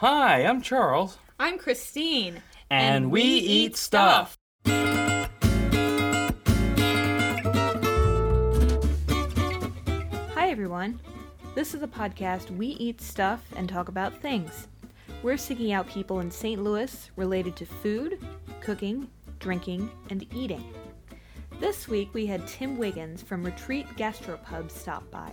Hi, I'm Charles. I'm Christine. And, we, eat stuff. Hi, everyone. This is a podcast We Eat Stuff and Talk About Things. We're seeking out people in St. Louis related to food, cooking, drinking, and eating. This week we had Tim Wiggins from Retreat Gastropub stop by.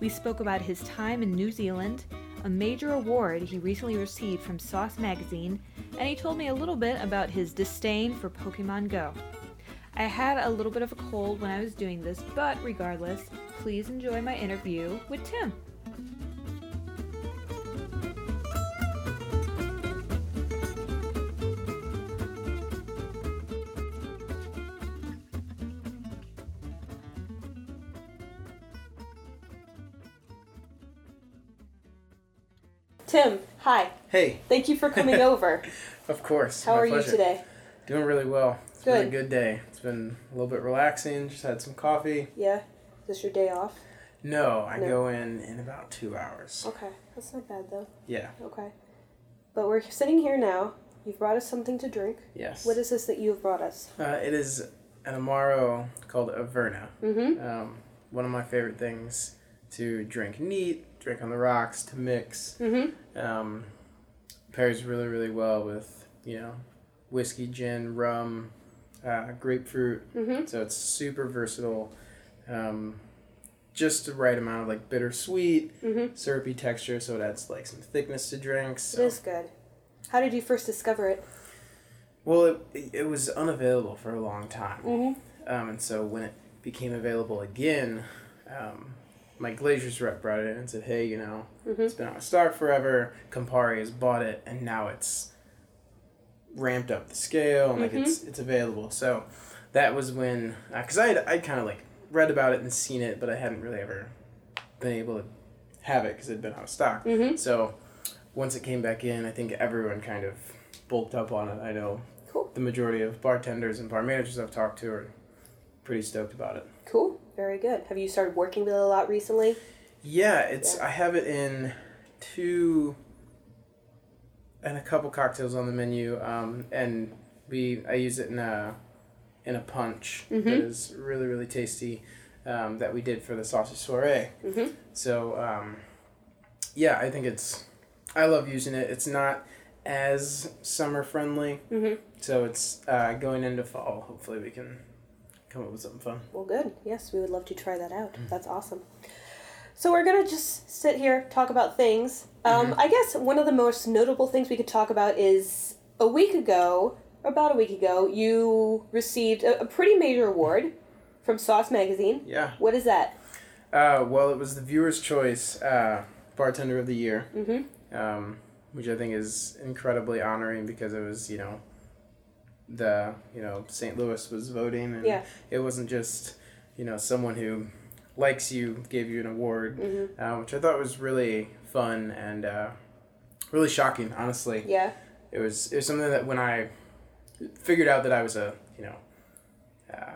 We spoke about his time in New Zealand, a major award he recently received from Sauce Magazine, and he told me a little bit about his disdain for Pokemon Go. I had a little bit of a cold when I was doing this, but regardless, please enjoy my interview with Tim. Tim, hi. Hey, Thank you for coming over. of course. How are you today? Doing really well. It's been Good. a good day. It's been a little bit relaxing. Just had some coffee. Yeah. Is this your day off? No, I No. go in in about two hours. Okay. That's not bad though. Yeah. Okay. But we're sitting here now. You've brought us something to drink. Yes. What is this that you have brought us? Uh, it is an amaro called Averna. Mm-hmm. Um, one of my favorite things to drink neat, drink on the rocks, to mix. Mm-hmm. Um, pairs really, really well with you know, whiskey, gin, rum, uh, grapefruit. Mm-hmm. So it's super versatile. Um, just the right amount of like bittersweet, Mm-hmm. syrupy texture, so it adds like some thickness to drinks. It So. is good. How did you first discover it? Well, it, it was unavailable for a long time, Mm-hmm. um, and so when it became available again, um, my Glazer's rep brought it in and said, "Hey, you know, Mm-hmm. it's been out of stock forever. Campari has bought it, and now it's ramped up the scale, and like it's it's available." So that was when, because I had I kind of like read about it and seen it, but I hadn't really ever been able to have it because it had been out of stock. Mm-hmm. So once it came back in, I think everyone kind of bulked up on it. I know Cool. the majority of bartenders and bar managers I've talked to are pretty stoked about it. Cool. Very good. Have you started working with it a lot recently? Yeah, it's Yeah. I have it in two and a couple cocktails on the menu, um, and we I use it in a in a punch that Mhm. is really really tasty um, that we did for the sausage soiree. Mm-hmm. So um, yeah, I think it's I love using it. It's not as summer friendly, Mm-hmm. so it's uh, going into fall. Hopefully, we can come up with something fun. Well, good. Yes, we would love to try that out. That's awesome. So we're gonna just sit here talk about things. Um, I guess one of the most notable things we could talk about is a week ago, about a week ago, you received a, a pretty major award from Sauce Magazine. Yeah. What is that? Uh, well, it was the viewer's choice uh, bartender of the year, Mm-hmm. um, which I think is incredibly honoring because it was you know the you know St. Louis was voting and Yeah. it wasn't just you know someone who likes you gave you an award, Mm-hmm. uh, which I thought was really fun and uh, really shocking. Honestly, Yeah. it was it was something that when I figured out that I was a you know uh,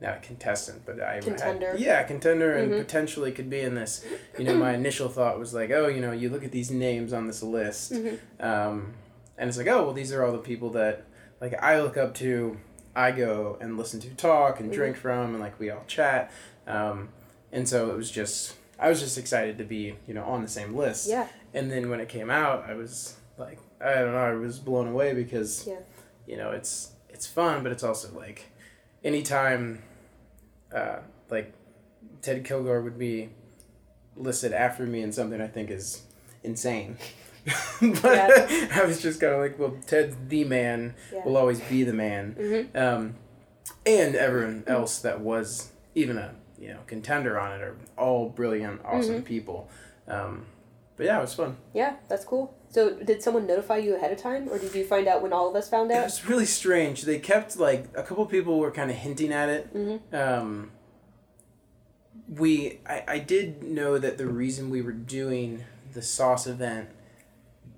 not a contestant but I Contender. had, yeah contender and Mhm. potentially could be in this you know my initial thought was like oh you know you look at these names on this list Mhm. um, and it's like oh well these are all the people that like I look up to I go and listen to talk and drink from and like we all chat um, and so it was just I was just excited to be you know on the same list Yeah. and then when it came out, I was like, I don't know, I was blown away because, Yeah. you know, it's it's fun, but it's also like, anytime, uh, like, Ted Kilgore would be listed after me in something I think is insane. but I was just kind of like, well, Ted's the man, Yeah. will always be the man, Mm-hmm. um, and everyone else that was even a you know contender on it are all brilliant, awesome people. Um, but yeah, it was fun. Yeah, that's cool. So, did someone notify you ahead of time, or did you find out when all of us found out? It was really strange. They kept like a couple people were kind of hinting at it. Mm-hmm. Um, we I, I did know that the reason we were doing the sauce event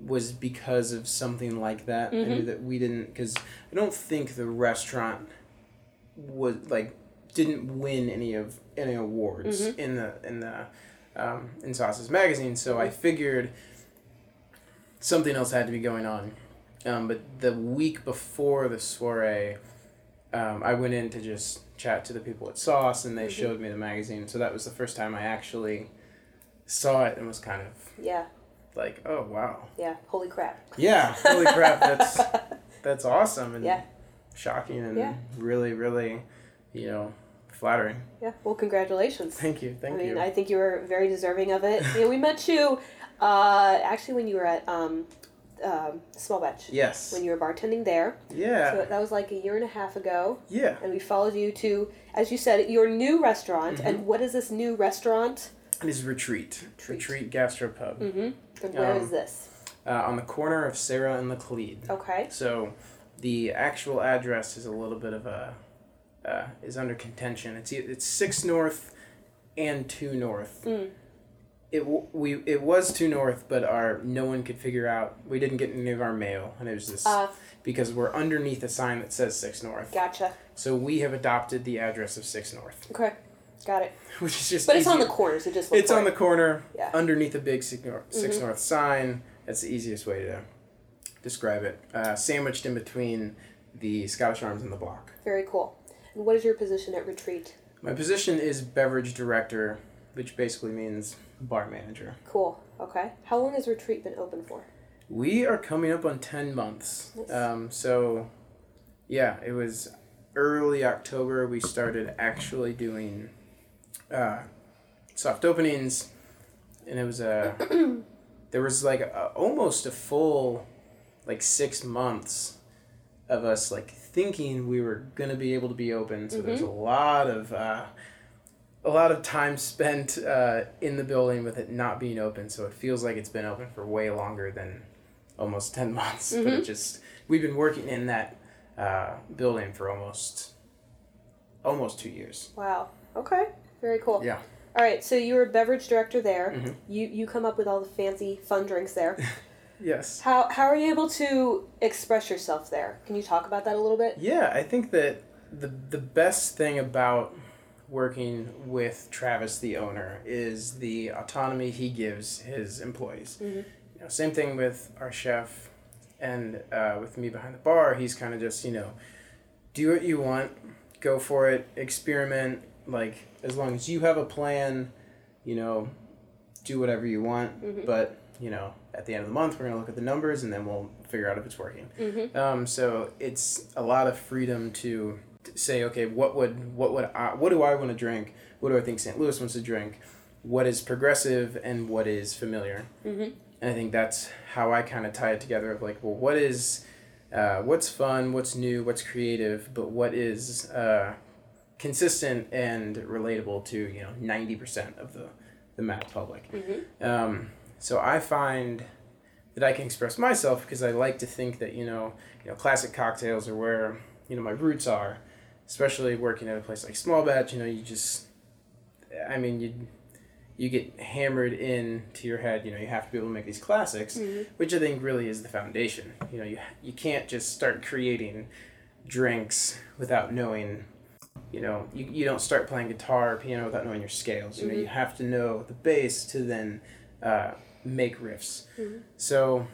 was because of something like that. I knew that we didn't because I don't think the restaurant was like didn't win any of any awards in the in the um, in Sauces magazine. So I figured something else had to be going on. Um, but the week before the soiree, um, I went in to just chat to the people at Sauce, and they Mhm. showed me the magazine. So that was the first time I actually saw it and was kind of Yeah, like, "Oh wow, yeah. Holy crap. yeah, holy crap, that's that's awesome and Yeah. shocking and Yeah. really, really, you know, flattering." Yeah. Well, congratulations. Thank you, thank I mean, you. I think you were very deserving of it. you know, we met you uh, actually when you were at um, um, Small Batch. yes. When you were bartending there. yeah. So that was like a year and a half ago. yeah. And we followed you to, as you said, your new restaurant. Mm-hmm. And what is this new restaurant? It is Retreat. Retreat. Retreat Gastropub. Mm-hmm. Where is Um, this? Uh, on the corner of Sarah and Laclede. Okay. So the actual address is a little bit of a uh, is under contention. It's it's six north and two north. Mm. It w- we it was two north, but our no one could figure out. We didn't get any of our mail, and it was this Uh, because we're underneath a sign that says six north. gotcha. So we have adopted the address of six north, Okay. The which is just But it's on the easier. corner, so just look It's on the corner Yeah. underneath a big six north, 6 Mhm. north sign. That's the easiest way to describe it. Uh, sandwiched in between the Scottish Arms and the block. Very cool. And what is your position at Retreat? My position is beverage director, which basically means bar manager. Cool. Okay. How long has Retreat been open for? We are coming up on 10 months. Um, so, yeah, it was early October we started actually doing uh, soft openings, and it was a. there was like a, almost a full, like six months of us like thinking we were gonna be able to be open. So there's a lot of. Uh, a lot of time spent uh, in the building with it not being open, so it feels like it's been open for way longer than almost 10 months but it just we've been working in that uh, building for almost almost two years Wow. Okay. Very cool. yeah All right. So you were a beverage director there. Mhm. You you come up with all the fancy fun drinks there. yes how how are you able to express yourself there? Can you talk about that a little bit? yeah i think that the the best thing about working with travis the owner is the autonomy he gives his employees Mhm. you know, same thing with our chef and uh, with me behind the bar he's kind of just you know do what you want go for it experiment like as long as you have a plan you know do whatever you want Mhm. but you know at the end of the month we're going to look at the numbers and then we'll figure out if it's working Mm-hmm. um, so it's a lot of freedom to, to say okay what would what would I, what do i want to drink what do i think st louis wants to drink what is progressive and what is familiar Mm-hmm. and I think that's how I kind of tie it together of like, well, what is, uh, what's fun, what's new, what's creative, but what is uh, consistent and relatable to you know ninety percent of the the mass public. Mm-hmm. Um, so I find that I can express myself because I like to think that you know you know classic cocktails are where you know my roots are, especially working at a place like Small Batch. You know, you just, I mean, you you get hammered into your head. You know, you have to be able to make these classics, Mhm. which I think really is the foundation. You know, you you can't just start creating drinks without knowing. You know, you, you don't start playing guitar or piano without knowing your scales. You know, Mhm. you have to know the bass to then uh, make riffs. Mhm. So,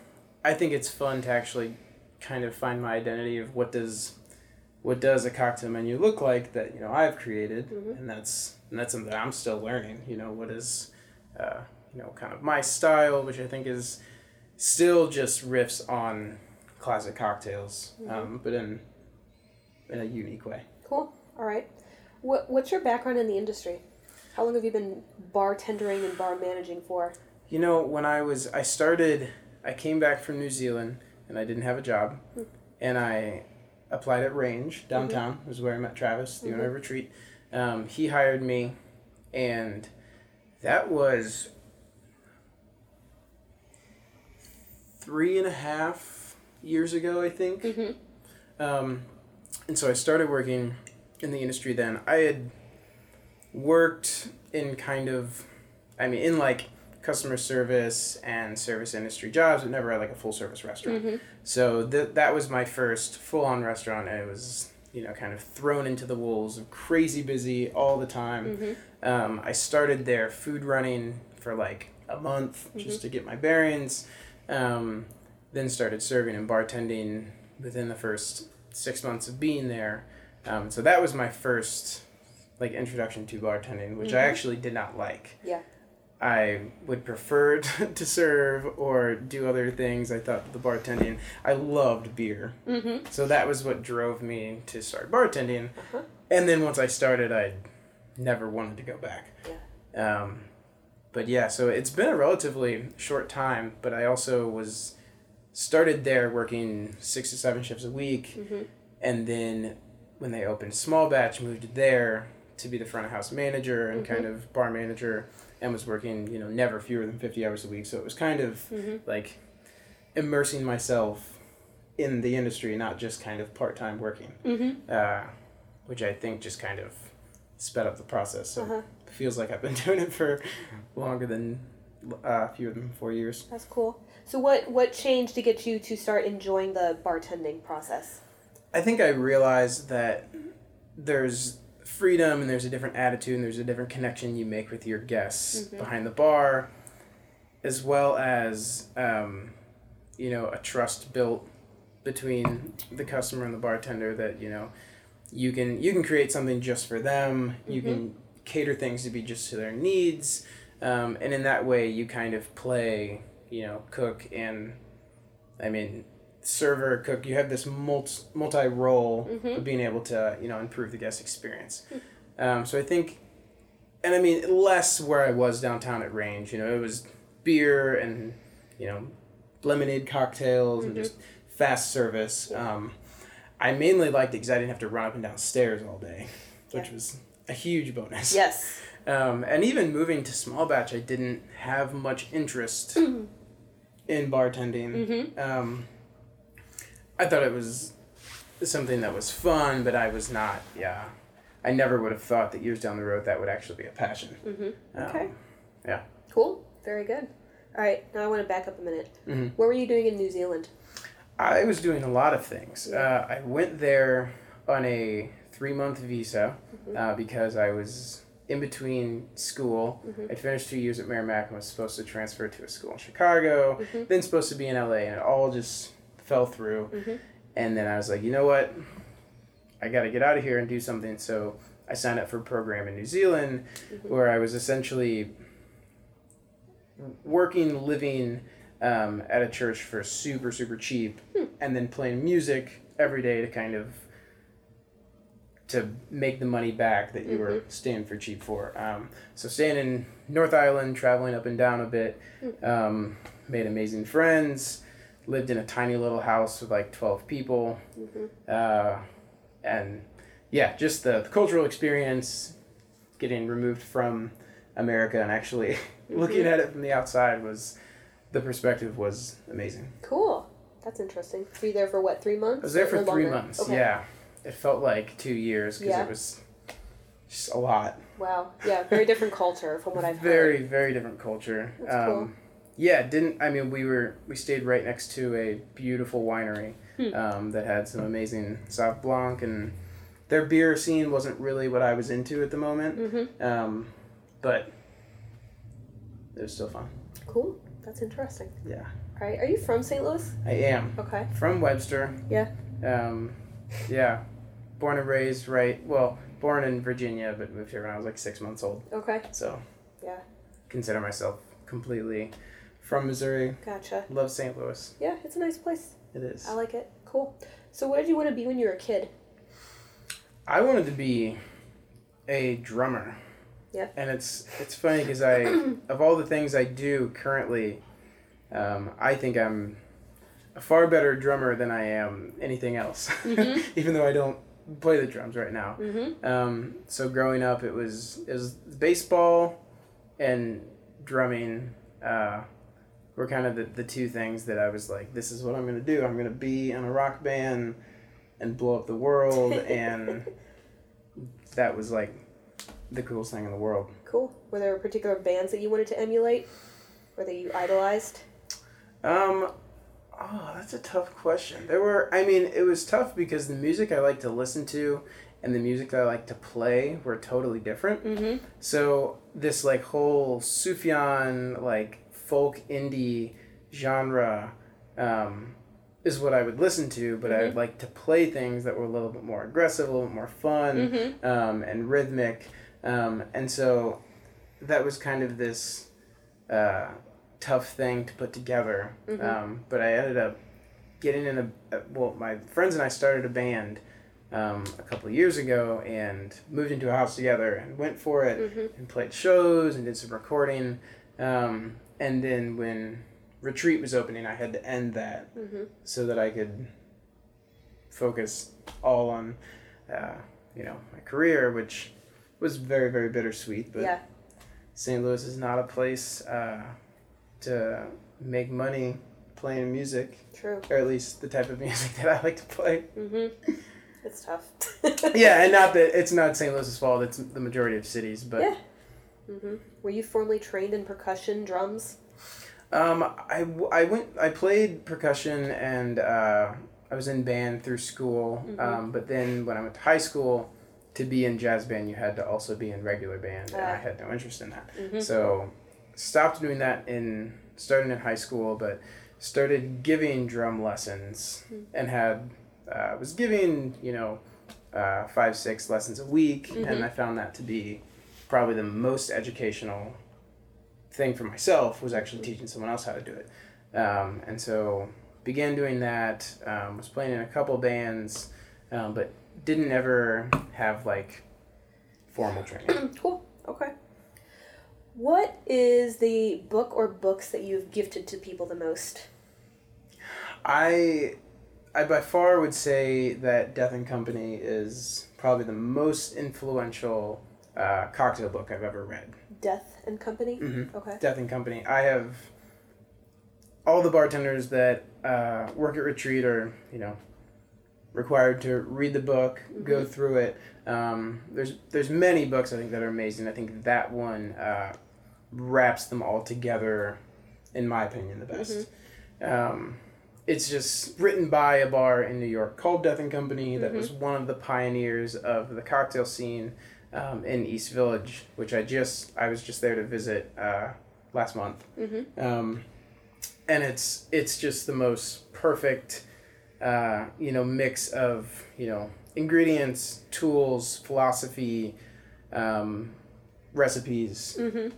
I think it's fun to actually kind of find my identity of what does what does a cocktail menu look like that you know I've created, Mhm. and that's and that's something that I'm still learning. You know, what is uh, you know kind of my style, which I think is still just riffs on classic cocktails, um, but in in a unique way. Cool. All right. What What's your background in the industry? How long have you been bartendering and bar managing for? You know, when I was, I started, I came back from New Zealand and I didn't have a job. And I applied at Range downtown, was where I met Travis, the owner of Retreat. Um, he hired me, and that was three and a half years ago, I think. Mm-hmm. Um, and so I started working in the industry then. I had worked in kind of, I mean, in like customer service and service industry jobs, but never had like a full service restaurant. Mm-hmm. So th- that was my first full on restaurant, and it was, you know, kind of thrown into the wolves of crazy busy all the time. Mm-hmm. Um, I started there food running for like a month just to get my bearings. Um, then started serving and bartending within the first six months of being there. Um, so that was my first like introduction to bartending, which I Mhm. actually did not like. Yeah. I would prefer to serve or do other things. I thought the bartending, I loved beer. Mm-hmm. So that was what drove me to start bartending. Uh-huh. And then once I started, I never wanted to go back. Yeah. Um, but yeah, so it's been a relatively short time, but I also was started there working six to seven shifts a week. Mm-hmm. And then when they opened Small Batch, moved there to be the front of house manager and Mhm. kind of bar manager and was working, you know, never fewer than 50 hours a week. So it was kind of Mm-hmm. like immersing myself in the industry, not just kind of part time working, Mm-hmm. uh, which I think just kind of sped up the process. So Uh-huh. it feels like I've been doing it for longer than uh, fewer than four years. That's cool. So what what changed to get you to start enjoying the bartending process? I think I realized that there's freedom and there's a different attitude and there's a different connection you make with your guests Mhm. behind the bar, as well as um, you know a trust built between the customer and the bartender that you know you can you can create something just for them. You can cater things to be just to their needs, um, and in that way you kind of play you know cook and I mean server cook you have this multi multi role Mhm. of being able to you know improve the guest experience um, so i think and i mean less where i was downtown at range you know it was beer and you know lemonade cocktails and Mhm. just fast service um, i mainly liked it because i didn't have to run up and down stairs all day which Yeah. was a huge bonus Yes. um, and even moving to small batch i didn't have much interest in bartending Mm-hmm. um, I thought it was something that was fun, but I was not. Yeah, I never would have thought that years down the road that would actually be a passion. Mm-hmm. Um, Okay. yeah. Cool. Very good. All right. Now I want to back up a minute. Mhm. What were you doing in New Zealand? I was doing a lot of things. Yeah. Uh, I went there on a three month visa Mhm. uh, because I was in between school. Mhm. I finished two years at Meramec and was supposed to transfer to a school in Chicago, Mhm. then supposed to be in LA, and it all just fell through. Mhm. And then I was like, you know what? I got to get out of here and do something. So I signed up for a program in New Zealand Mhm. where I was essentially working, living um, at a church for super, super cheap, Hmm. and then playing music every day to kind of to make the money back that you were staying for cheap for. Um, so staying in North Island, traveling up and down a bit, um, made amazing friends. Lived in a tiny little house with like twelve people, Mhm. uh, and yeah, just the, the cultural experience, getting removed from America and actually looking at it from the outside was, the perspective was amazing. Cool. That's interesting. Were you there for what? Three months? I was there for Or three longer? months. Okay. Yeah, it felt like two years because Yeah. it was just a lot. Wow. Yeah. Very different culture from what I've very heard. very different culture. That's um, cool. Yeah, didn't I mean we were we stayed right next to a beautiful winery Hmm. um, that had some amazing Sauv Blanc and their beer scene wasn't really what I was into at the moment, Mm-hmm. um, but it was still fun. Cool. That's interesting. Yeah, All right. Are you from St. Louis? I am Okay. from Webster. Yeah. Um, yeah, born and raised right. Well, born in Virginia, but moved here when I was like six months old. Okay. So Yeah. consider myself completely from Missouri. Gotcha. Love St. Louis. Yeah. It's a nice place. It is. I like it. Cool. So, what did you want to be when you were a kid? I wanted to be a drummer. Yep. And it's it's funny because I of all the things I do currently, um, I think I'm a far better drummer than I am anything else. Mhm. Even though I don't play the drums right now. Mm-hmm. Um, so growing up, it was it was baseball and drumming. Uh, were kind of the, the two things that I was like, this is what I'm gonna do. I'm gonna be in a rock band and blow up the world, and that was like the coolest thing in the world. Cool. Were there particular bands that you wanted to emulate, or that you idolized? Um, oh, that's a tough question. There were, I mean, it was tough because the music I like to listen to and the music that I like to play were totally different. Mm-hmm. So this like whole Sufjan like folk indie genre um, is what I would listen to, but I would like to play things that were a little bit more aggressive, a little bit more fun, Mhm. um, and rhythmic. Um, and so that was kind of this uh, tough thing to put together. Mhm. Um, but I ended up getting in a, well, my friends and I started a band um, a couple of years ago and moved into a house together and went for it Mhm. and played shows and did some recording. Um, and then when Retreat was opening, I had to end that Mhm. so that I could focus all on, uh, you know, my career, which was very, very bittersweet. But Yeah. St. Louis is not a place uh, to make money playing music, True. or at least the type of music that I like to play. Mhm. It's tough. yeah, and not that it's not St. Louis's fault. It's the majority of cities, but Yeah. Mhm. Were you formally trained in percussion, drums? um, I, I went I played percussion and uh, I was in band through school. Mhm. Um, but then when I went to high school, to be in jazz band, you had to also be in regular band, and I Ah. had no interest in that. Mhm. So stopped doing that in starting in high school, but started giving drum lessons Hmm. and had uh, was giving you know uh, five six lessons a week, and I found that to be probably the most educational thing for myself was actually teaching someone else how to do it, um, and so began doing that. Um, was playing in a couple bands, um, but didn't ever have like formal training. cool. Okay. What is the book or books that you've gifted to people the most? I, I by far would say that Death and Company is probably the most influential uh, cocktail book I've ever read. Death and Company. Mhm. Okay. Death and Company. I have all the bartenders that uh, work at Retreat are you know required to read the book, go through it. Um, there's there's many books I think that are amazing. I think that one uh, wraps them all together, in my opinion, the best. Um, it's just written by a bar in New York called Death and Company that was one of the pioneers of the cocktail scene um, in East Village, which I just I was just there to visit uh, last month, Mm-hmm. um, and it's it's just the most perfect uh, you know mix of you know ingredients, tools, philosophy, um, recipes. Mm-hmm.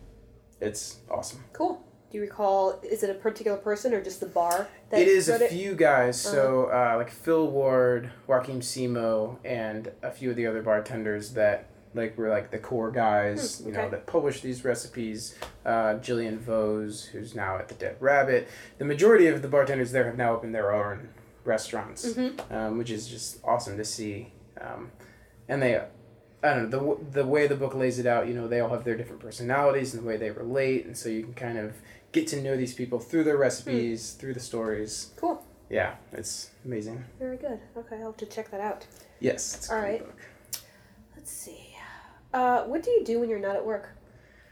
It's awesome. Cool. Do you recall? Is it a particular person or just the bar? That it is a it? few guys, so uh, like Phil Ward, Joaquin Simo, and a few of the other bartenders that like were like the core guys, Hmm, you know, that published these recipes. Uh, Jillian Vose, who's now at the Dead Rabbit. The majority of the bartenders there have now opened their own restaurants, Mhm. um, which is just awesome to see. Um, and they, I don't know, the the way the book lays it out, you know, they all have their different personalities and the way they relate, and so you can kind of get to know these people through their recipes, through the stories. Cool. Yeah, it's amazing. Very good. Okay, I'll have to check that out. Yes, it's a All right. book. Let's see. Uh, what do you do when you're not at work?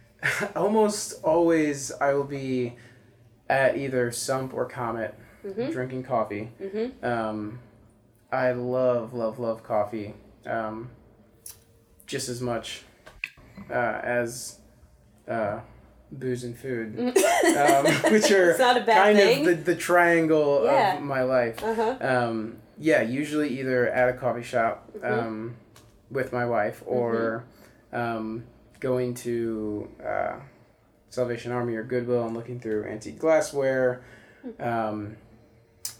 Almost always, I will be at either Sump or Comet Mhm. drinking coffee. Mm-hmm. Um, I love, love, love coffee. Um, just as much uh, as uh, booze and food, um, which are not a bad kind thing. of the, the triangle Yeah. of my life. Uh huh. Um, yeah, usually either at a coffee shop Mm-hmm. um, with my wife or um, going to uh, Salvation Army or Goodwill and looking through antique glassware um,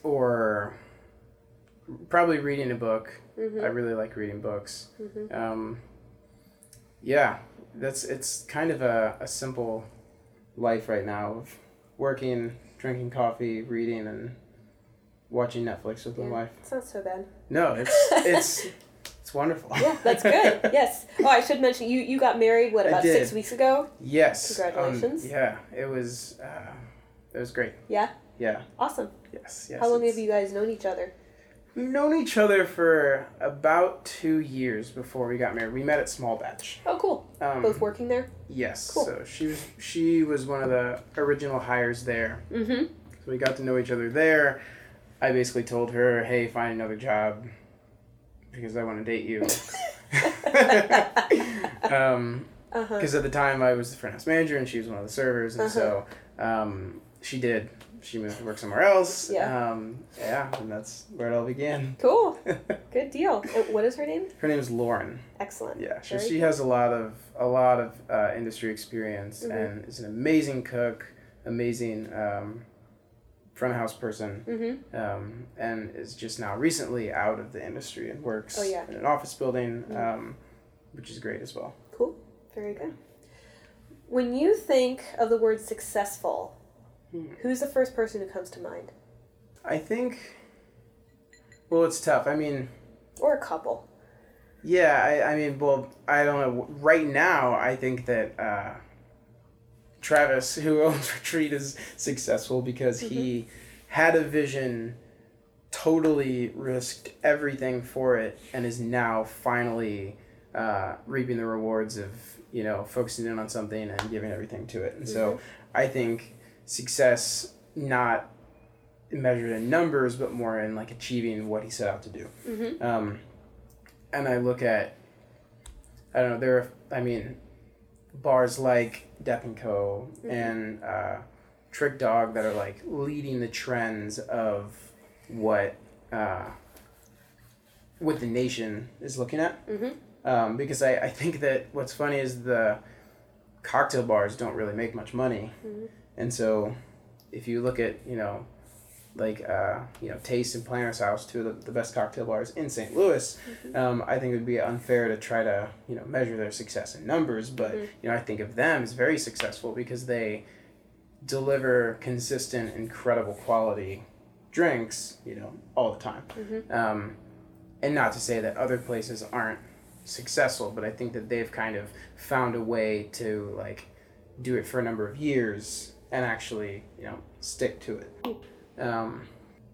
or probably reading a book. Mm-hmm. I really like reading books. Mhm. Um, yeah, that's it's kind of a, a simple life right now of working, drinking coffee, reading, and watching Netflix with my wife. It's not so bad. No, it's it's wonderful. Yeah, that's good. yes. Oh, I should mention you. You got married what about six weeks ago? yes. um, Congratulations. yeah, it was uh, it was great. Yeah. Yeah. Awesome. Yes. Yes. How long have you guys known each other? We've known each other for about two years before we got married. We met at Small Batch. Oh, cool. Um, Both working there. Yes. Cool. So she was she was one of the original hires there. Mm-hmm. So we got to know each other there. I basically told her, "Hey, find another job because I want to date you." um, Uh because at the time I was the front house manager and she was one of the servers, and so um, she did. she moved to work somewhere else. Yeah. Um, yeah, and that's where it all began. Cool. Good deal. What is her name? Her name is Lauren. Excellent. Yeah, so Very she has a lot of a lot of uh, industry experience Mhm. and is an amazing cook, amazing um, front of house person, Mm-hmm. um, and is just now recently out of the industry and works Oh, yeah. in an office building, Mhm. um, which is great as well. Cool. Very good. When you think of the word successful, Hmm. who's the first person who comes to mind? I think. Well, it's tough. I mean, Or a couple? Yeah, I, I mean, well, I don't know. Right now, I think that uh, Travis, who owns Retreat, is successful because he had a vision, totally risked everything for it, and is now finally uh, reaping the rewards of you know focusing in on something and giving everything to it. And so, I think success not measured in numbers, but more in like achieving what he set out to do. Mm-hmm. Um, and I look at, I don't know, there are, I mean, bars like Death and Co. Mhm. and uh, Trick Dog that are like leading the trends of what uh, what the nation is looking at. Mm-hmm. Um, because I, I think that what's funny is the cocktail bars don't really make much money. Mhm. And so if you look at, you know, like, uh, you know, Taste and Planter's House, two of the, the best cocktail bars in St. Louis, um, I think it would be unfair to try to, you know, measure their success in numbers. But, Mhm. you know, I think of them as very successful because they deliver consistent, incredible quality drinks, you know, all the time. Mhm. Um, and not to say that other places aren't successful, but I think that they've kind of found a way to like do it for a number of years and actually, you know, stick to it. Um,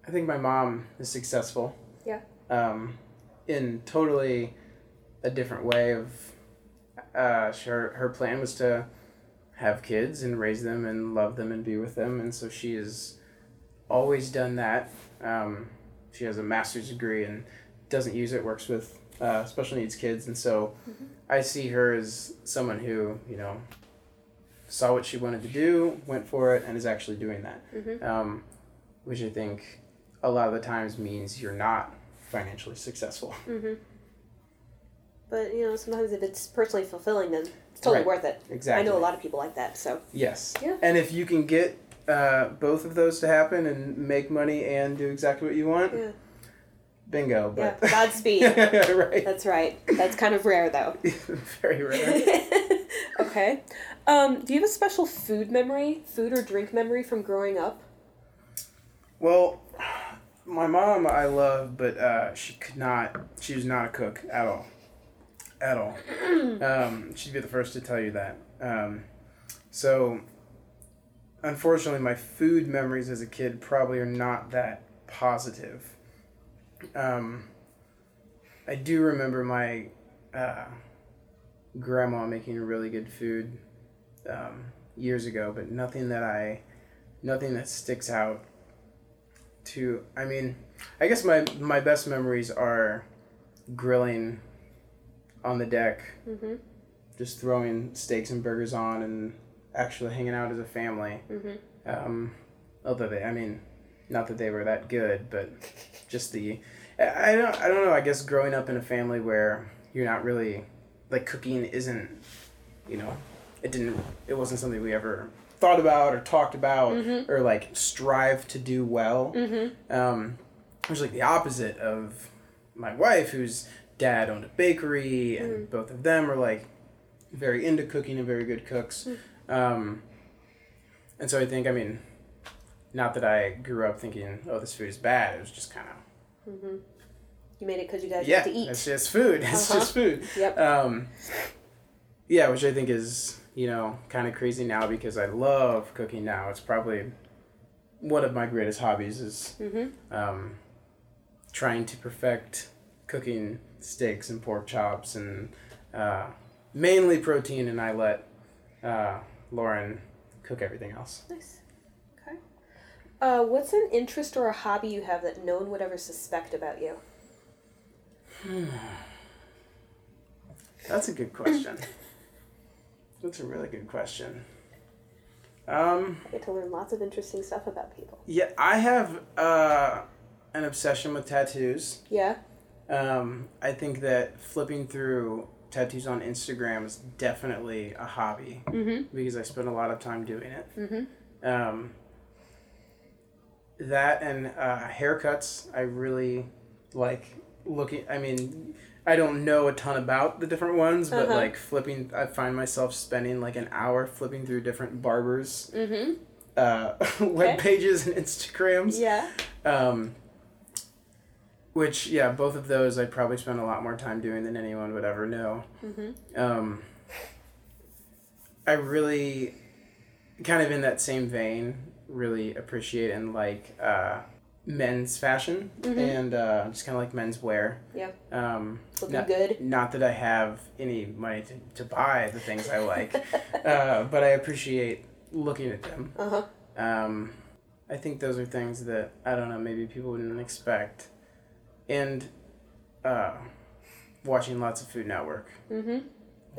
I think my mom is successful. Yeah. Um, in totally a different way of uh, her her plan was to have kids and raise them and love them and be with them, and so she has always done that. Um, she has a master's degree and doesn't use it. Works with uh, special needs kids, and so I see her as someone who you know saw what she wanted to do, went for it, and is actually doing that. Mhm. Um, which I think a lot of the times means you're not financially successful. Mm-hmm. But you know, sometimes if it's personally fulfilling, then it's totally Right. worth it. Exactly. I know a lot of people like that. So Yes. Yeah. And if you can get uh, both of those to happen and make money and do exactly what you want, yeah, bingo. yeah. But Godspeed. right. That's right. That's kind of rare, though. Very rare. okay. Um, do you have a special food memory, food or drink memory from growing up? Well, my mom I love, but uh, she could not. She was not a cook at all, at all. um, she'd be the first to tell you that. Um, so, unfortunately, my food memories as a kid probably are not that positive. Um, I do remember my uh, grandma making really good food um, years ago, but nothing that I, nothing that sticks out to I mean, I guess my my best memories are grilling on the deck, Mm-hmm. just throwing steaks and burgers on and actually hanging out as a family. Mm-hmm. Um, although they, I mean, not that they were that good, but just the I I don't I don't know, I guess growing up in a family where you're not really like cooking isn't you know, it didn't it wasn't something we ever thought about or talked about Mhm. or like strive to do well. Mm-hmm. Um, it was like the opposite of my wife, whose dad owned a bakery, and both of them were like very into cooking and very good cooks. Um, and so I think, I mean, not that I grew up thinking, oh, this food is bad. It was just kind of, Mm-hmm. You made it because you guys yeah, had to eat. it's just food. It's Uh-huh. just food. Yep. Um, yeah, which I think is, you know, kind of crazy now because I love cooking now. It's probably one of my greatest hobbies is Mm-hmm. um, trying to perfect cooking steaks and pork chops and uh, mainly protein, and I let uh, Lauren cook everything else. Nice. Okay. Uh, what's an interest or a hobby you have that no one would ever suspect about you? That's a good question. That's a really good question. Um, I get to learn lots of interesting stuff about people. yeah, I have uh, an obsession with tattoos. Yeah. Um, I think that flipping through tattoos on Instagram is definitely a hobby Mm-hmm. because I spend a lot of time doing it. Mm-hmm. Um, that and uh, haircuts, I really like looking. I mean, I don't know a ton about the different ones, but Uh-huh. like flipping, I find myself spending like an hour flipping through different barbers' Mm-hmm. uh, web pages and Instagrams. Yeah. Um, which, yeah, both of those I probably spend a lot more time doing than anyone would ever know. Mm-hmm. Um, I really, kind of in that same vein, really appreciate and like uh, men's fashion Mhm. and uh, just kind of like men's wear. Yeah. Um, Looking not, good. not that I have any money to, to buy the things I like, uh, but I appreciate looking at them. Uh huh. Um, I think those are things that I don't know. Maybe people wouldn't expect, and uh, watching lots of Food Network, Mm-hmm.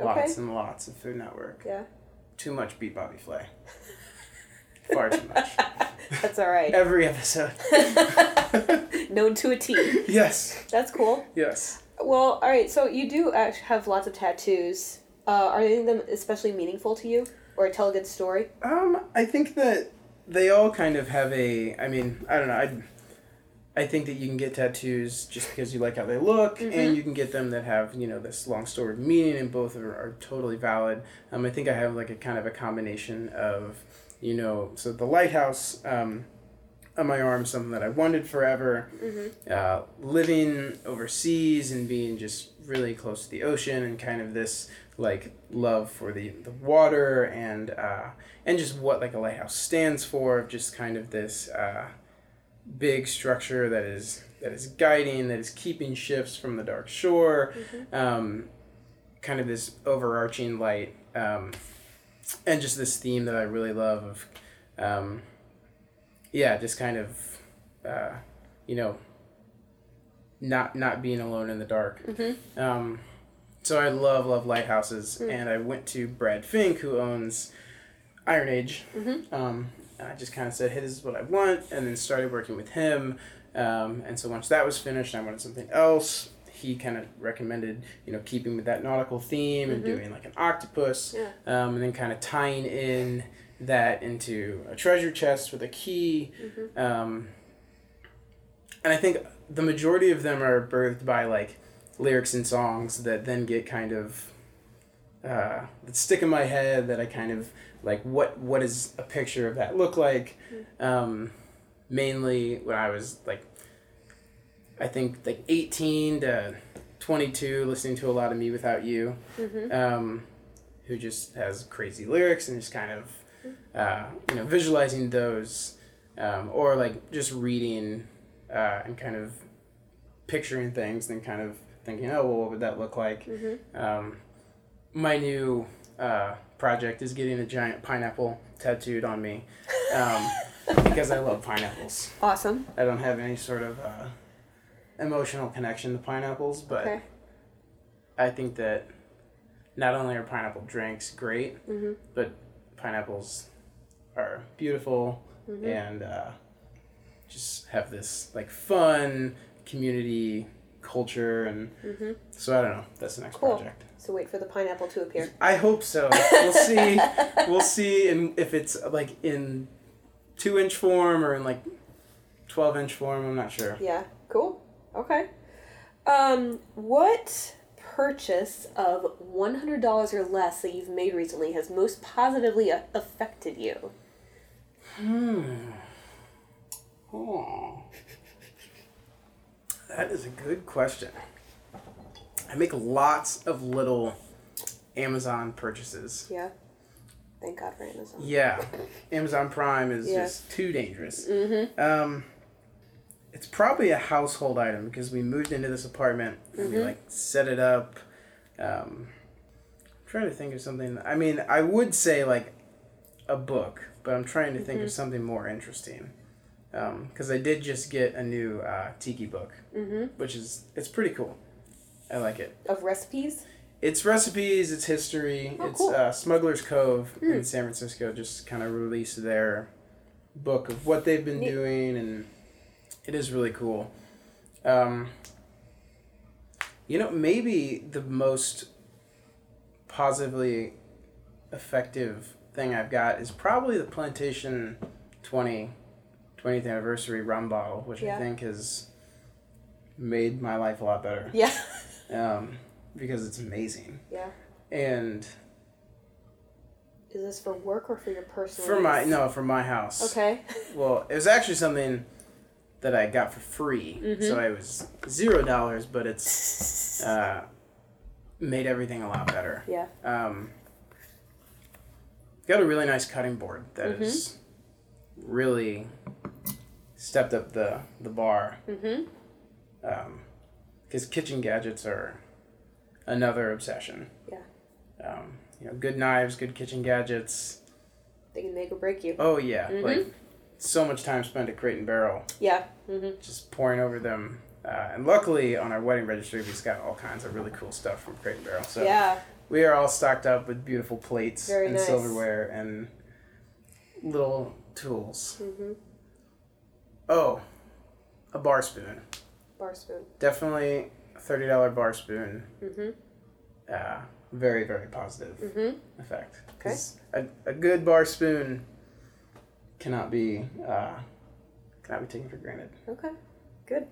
lots and lots of Food Network. Yeah. Too much beat Bobby Flay. Far too much. That's all right. Every episode. Known to a T. yes. That's cool. Yes. Well, all right. So you do actually have lots of tattoos. Uh, are any of them especially meaningful to you, or tell a good story? Um, I think that they all kind of have a. I mean, I don't know. I. I think that you can get tattoos just because you like how they look, Mhm. and you can get them that have you know this long story of meaning, and both are, are totally valid. Um, I think I have like a kind of a combination of, you know, so the lighthouse um, on my arm, is something that I wanted forever. Mm-hmm. Uh, living overseas and being just really close to the ocean, and kind of this like love for the the water and uh, and just what like a lighthouse stands for, just kind of this. Uh, big structure that is that is guiding that is keeping ships from the dark shore um, kind of this overarching light um, and just this theme that i really love of um, yeah just kind of uh, you know not not being alone in the dark Mm-hmm. um, so I love love lighthouses, Mm. and I went to Brad Fink, who owns Iron Age. Mhm. Um, and I just kind of said, "Hey, this is what I want," and then started working with him. Um, and so once that was finished, I wanted something else. He kind of recommended, you know, keeping with that nautical theme and Mhm. doing like an octopus, Yeah. um, and then kind of tying in that into a treasure chest with a key. Mhm. Um, and I think the majority of them are birthed by like lyrics and songs that then get kind of uh, that stick in my head that I kind of like what what does a picture of that look like um, mainly when I was like I think like 18 to 22 listening to a lot of mewithoutYou Mm-hmm. um, who just has crazy lyrics and just kind of uh, you know visualizing those um, or like just reading uh, and kind of picturing things and kind of thinking oh well what would that look like Mm-hmm. um, my new uh, project is getting a giant pineapple tattooed on me um, because I love pineapples. Awesome. I don't have any sort of uh, emotional connection to pineapples, but Okay. I think that not only are pineapple drinks great, Mm-hmm. but pineapples are beautiful Mm-hmm. and uh, just have this like fun community culture and Mm-hmm. so I don't know. That's the next Cool. project. So wait for the pineapple to appear. I hope so. We'll see. we'll see in, if it's like in two inch form or in like twelve inch form. I'm not sure. Yeah. Cool. Okay. Um, what purchase of one hundred dollars or less that you've made recently has most positively a- affected you? Hmm. Oh. That is a good question. I make lots of little Amazon purchases. Yeah. Thank God for Amazon. Yeah, Amazon Prime is Yeah. just too dangerous. Mm-hmm. Um, it's probably a household item because we moved into this apartment and we Mhm. like set it up. Um, I'm trying to think of something. I mean, I would say like a book, but I'm trying to think of something more interesting. Because I did just get a new uh, tiki book, Mm-hmm. which is it's pretty cool. I like it. Of recipes. It's recipes, it's history. Oh, it's cool. uh, Smuggler's Cove Mm. in San Francisco just kind of released their book of what they've been Neat. doing, and it is really cool. Um, you know, maybe the most positively effective thing I've got is probably the Plantation 20, 20th anniversary rum bottle, which Yeah. I think has made my life a lot better Yeah. um, because it's amazing. Yeah. And Is this for work or for your personal? for my no, for my house. Okay. Well, it was actually something that I got for free, Mhm. so it was zero dollars, but it's uh, made everything a lot better. Yeah. Um, got a really nice cutting board that has really stepped up the the bar. Mm-hmm. because kitchen gadgets are another obsession. Yeah. Um, you know, good knives, good kitchen gadgets. They can make or break you. Oh yeah, Mhm. like so much time spent at Crate and Barrel, Yeah. Mm-hmm. just pouring over them. Uh, and luckily, on our wedding registry, we've got all kinds of really cool stuff from Crate and Barrel. So yeah. we are all stocked up with beautiful plates Very and nice. silverware and little tools. Mm-hmm. Oh, a bar spoon. Bar spoon. Definitely a thirty dollar bar spoon. Mm-hmm. Uh, very very positive. Mm-hmm. effect. 'Cause A, a good bar spoon cannot be uh, cannot be taken for granted. Okay. Good.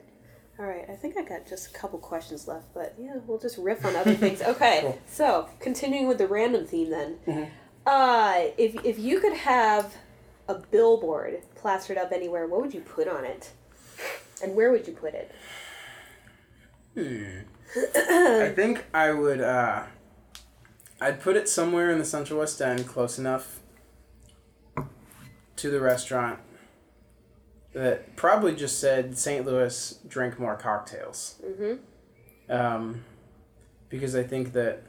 All right. I think I got just a couple questions left, but yeah, we'll just riff on other things. Okay. Cool. So continuing with the random theme, then. Mhm. Uh, if if you could have a billboard plastered up anywhere, what would you put on it? And where would you put it? Hmm. I think I would. Uh, I'd put it somewhere in the Central West End, close enough to the restaurant that probably just said St. Louis drink more cocktails. Mm-hmm. um, because I think that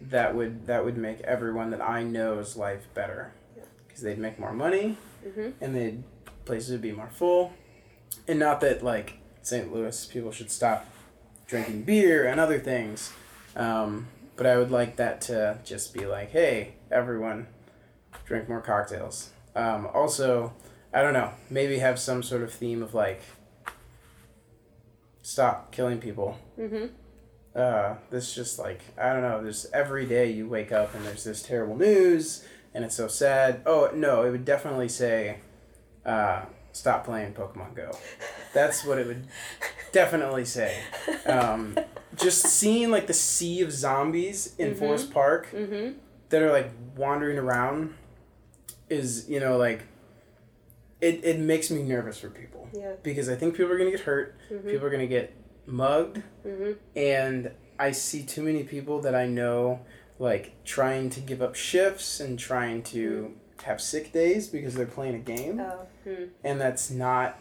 that would that would make everyone that I know's life better because they'd make more money Mhm. and they'd places would be more full, and not that like St. Louis people should stop drinking beer and other things, um, but I would like that to just be like, hey, everyone, drink more cocktails. Um, also, I don't know, maybe have some sort of theme of like stop killing people. Mm-hmm. Uh, this just like I don't know. There's every day you wake up and there's this terrible news and it's so sad. Oh no, it would definitely say, uh, stop playing Pokemon Go. That's what it would definitely say. Um, just seeing like the sea of zombies in Mhm. Forest Park Mm-hmm. that are like wandering around is you know like it, it makes me nervous for people Yeah. because I think people are gonna get hurt. Mm-hmm. People are gonna get mugged Mm-hmm. and I see too many people that I know like trying to give up shifts and trying to have sick days because they're playing a game Oh. Hmm. and that's not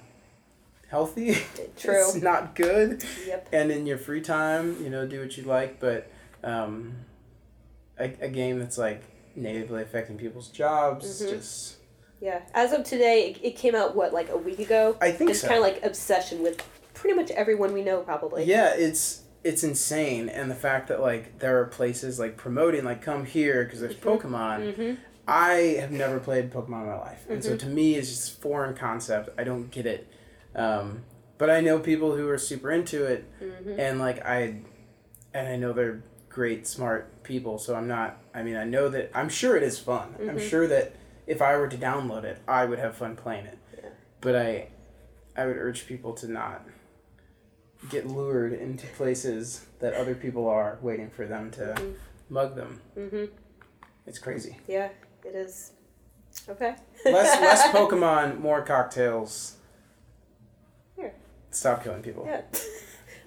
healthy. True. it's not good. Yep. And in your free time, you know, do what you like, but um, a, a game that's like negatively affecting people's jobs Mhm. just Yeah. As of today, it, it came out what like a week ago. I think it's so. kind of like obsession with pretty much everyone we know, probably. Yeah, it's it's insane, and the fact that like there are places like promoting like come here because there's Pokemon. Mm-hmm. I have never played Pokemon in my life, and so to me it's just foreign concept. I don't get it, um, but I know people who are super into it, Mm-hmm. and like I, and I know they're great, smart people. So I'm not. I mean, I know that I'm sure it is fun. I'm Mhm. sure that if I were to download it, I would have fun playing it. Yeah. But I, I would urge people to not get lured into places that other people are waiting for them to Mhm. mug them. Mm-hmm. It's crazy. Yeah, it is. Okay. Less less Pokemon, more cocktails. Here. Stop killing people. Yeah.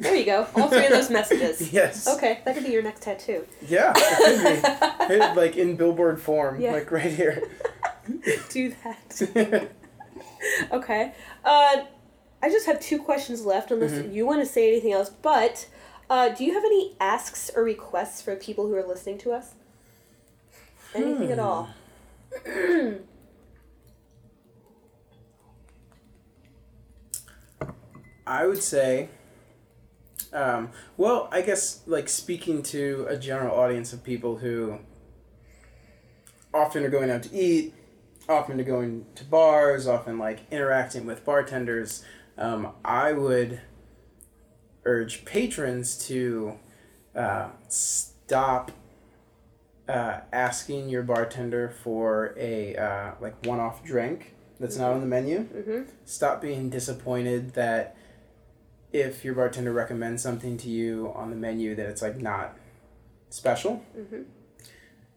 There you go. All three of those messages. Yes. Okay, that could be your next tattoo. Yeah. It could be. Hit, like in billboard form, Yeah. like right here. Do that. Okay. Uh, I just have two questions left, unless Mhm. you want to say anything else. But uh, do you have any asks or requests for people who are listening to us? Anything at all? I would say Um, well, I guess like speaking to a general audience of people who often are going out to eat, often are going to bars, often like interacting with bartenders, um, I would urge patrons to uh, stop uh, asking your bartender for a uh, like one-off drink that's not on the menu. Mm-hmm. Stop being disappointed that if your bartender recommends something to you on the menu that it's like not special Mm-hmm.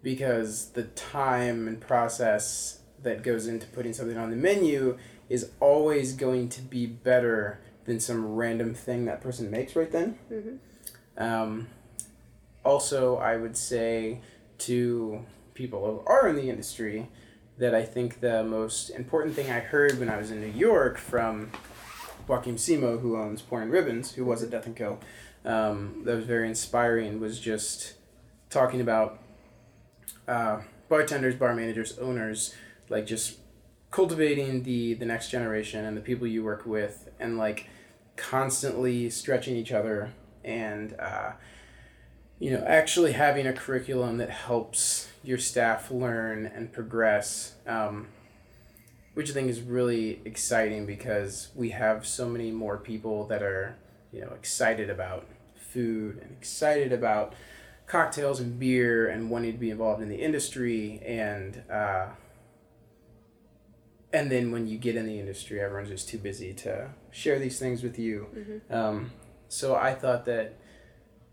because the time and process that goes into putting something on the menu is always going to be better than some random thing that person makes right then. Mm-hmm. Um, also, I would say to people who are in the industry that I think the most important thing I heard when I was in New York from Joaquín Simó, who owns Pouring Ribbons, who was at Death and Co., um, that was very inspiring, was just talking about uh, bartenders, bar managers, owners, like just cultivating the the next generation and the people you work with, and like constantly stretching each other and uh, you know actually having a curriculum that helps your staff learn and progress. Um, which I think is really exciting because we have so many more people that are, you know, excited about food and excited about cocktails and beer and wanting to be involved in the industry and uh, and then when you get in the industry, everyone's just too busy to share these things with you. Um, so I thought that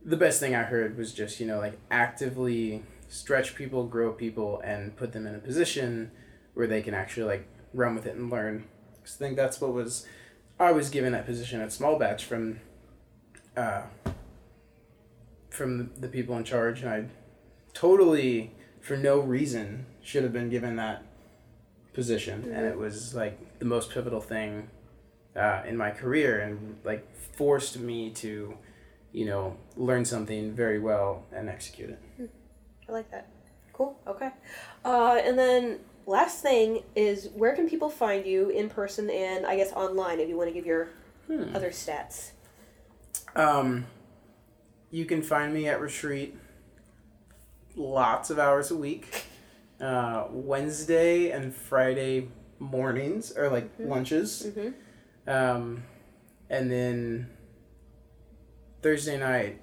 the best thing I heard was just you know like actively stretch people, grow people, and put them in a position where they can actually like run with it and learn. 'Cause I think that's what was I was given that position at Small Batch from uh, from the, people in charge, and I totally for no reason should have been given that position, and it was like the most pivotal thing uh, in my career, and like forced me to, you know, learn something very well and execute it. I like that. Cool. Okay. Uh, and then last thing is where can people find you in person and I guess online if you want to give your Hmm. other stats. Um, you can find me at Retreat lots of hours a week. Uh, Wednesday and Friday mornings are like lunches. Mm-hmm. Um, and then Thursday night,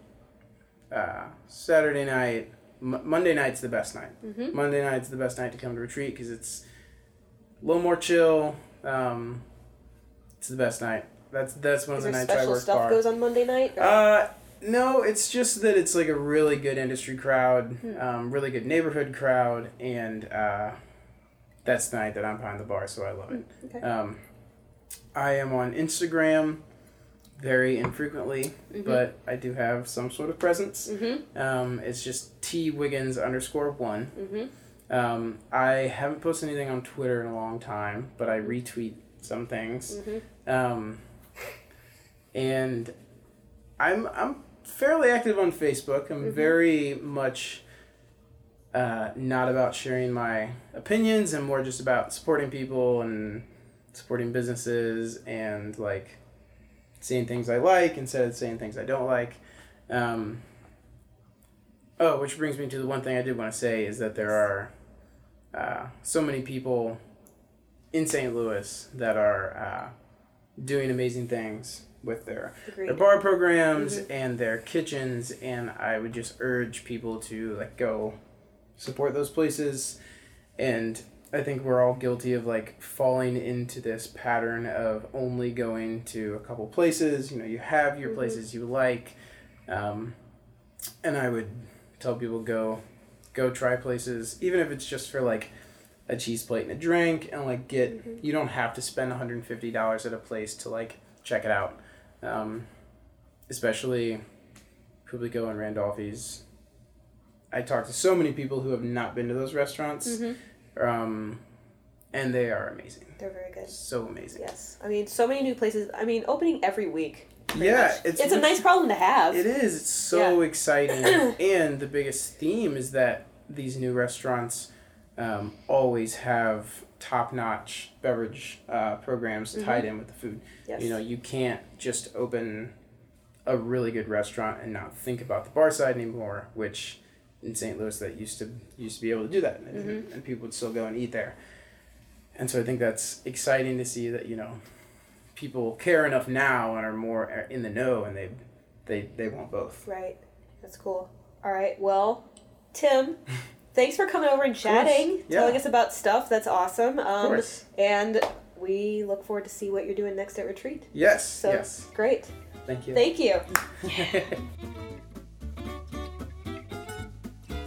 uh, Saturday night, M- Monday night's the best night. Mm-hmm. Monday night's the best night to come to retreat because it's a little more chill. Um, it's the best night. That's that's one Is of the nights I special work stuff bar. goes on Monday night? or- Uh, no, it's just that it's like a really good industry crowd, Hmm. um, really good neighborhood crowd, and uh, that's the night that I'm behind the bar, so I love it. okay. Um, I am on Instagram very infrequently, Mhm. but I do have some sort of presence. Mm-hmm. Um, it's just T Wiggins underscore one. Mm-hmm. Um, I haven't posted anything on Twitter in a long time, but I retweet some things. Mm-hmm. Um, and I'm I'm fairly active on Facebook. I'm Mhm. very much uh, not about sharing my opinions. and more just about supporting people and supporting businesses and like seeing things I like instead of saying things I don't like. Um, oh, which brings me to the one thing I did want to say is that there are uh, so many people in St. Louis that are uh, doing amazing things with their, their bar programs Mhm. and their kitchens and I would just urge people to like go support those places and I think we're all guilty of like falling into this pattern of only going to a couple places. You know, you have your Mhm. places you like, um, and I would tell people go, go try places, even if it's just for like a cheese plate and a drink, and like get. Mhm. You don't have to spend one hundred and fifty dollars at a place to like check it out, um, especially Publico and Randolfi's. I talked to so many people who have not been to those restaurants Mm-hmm. Um, and they are amazing. They're very good. So amazing. Yes. I mean, so many new places. I mean, opening every week. Yeah, much. it's it's a nice problem to have. It is. It's so exciting, and the biggest theme is that these new restaurants um, always have top-notch beverage uh, programs Mhm. tied in with the food. Yes. You know, you can't just open a really good restaurant and not think about the bar side anymore, which in St. Louis that used to used to be able to do that, and, Mhm. and people would still go and eat there. And so I think that's exciting to see that you know people care enough now and are more in the know, and they they they want both. Right. That's cool. All right. Well, Tim, thanks for coming over and chatting, Yeah. telling us about stuff. That's awesome. Um, and we look forward to see what you're doing next at retreat. Yes. So yes. great. Thank you. Thank you.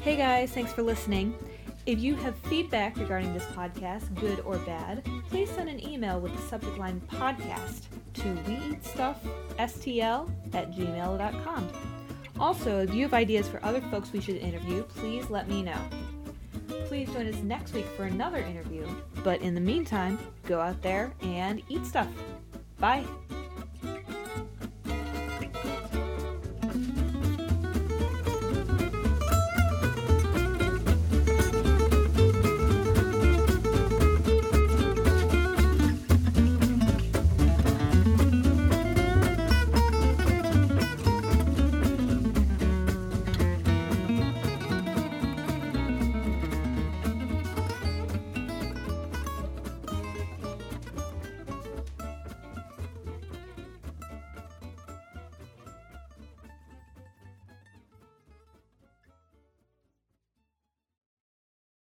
Hey guys, thanks for listening. If you have feedback regarding this podcast, good or bad, please send an email with the subject line podcast to weeatstuffstl at gmail.com. Also, if you have ideas for other folks we should interview, please let me know. Please join us next week for another interview. But in the meantime, go out there and eat stuff. Bye.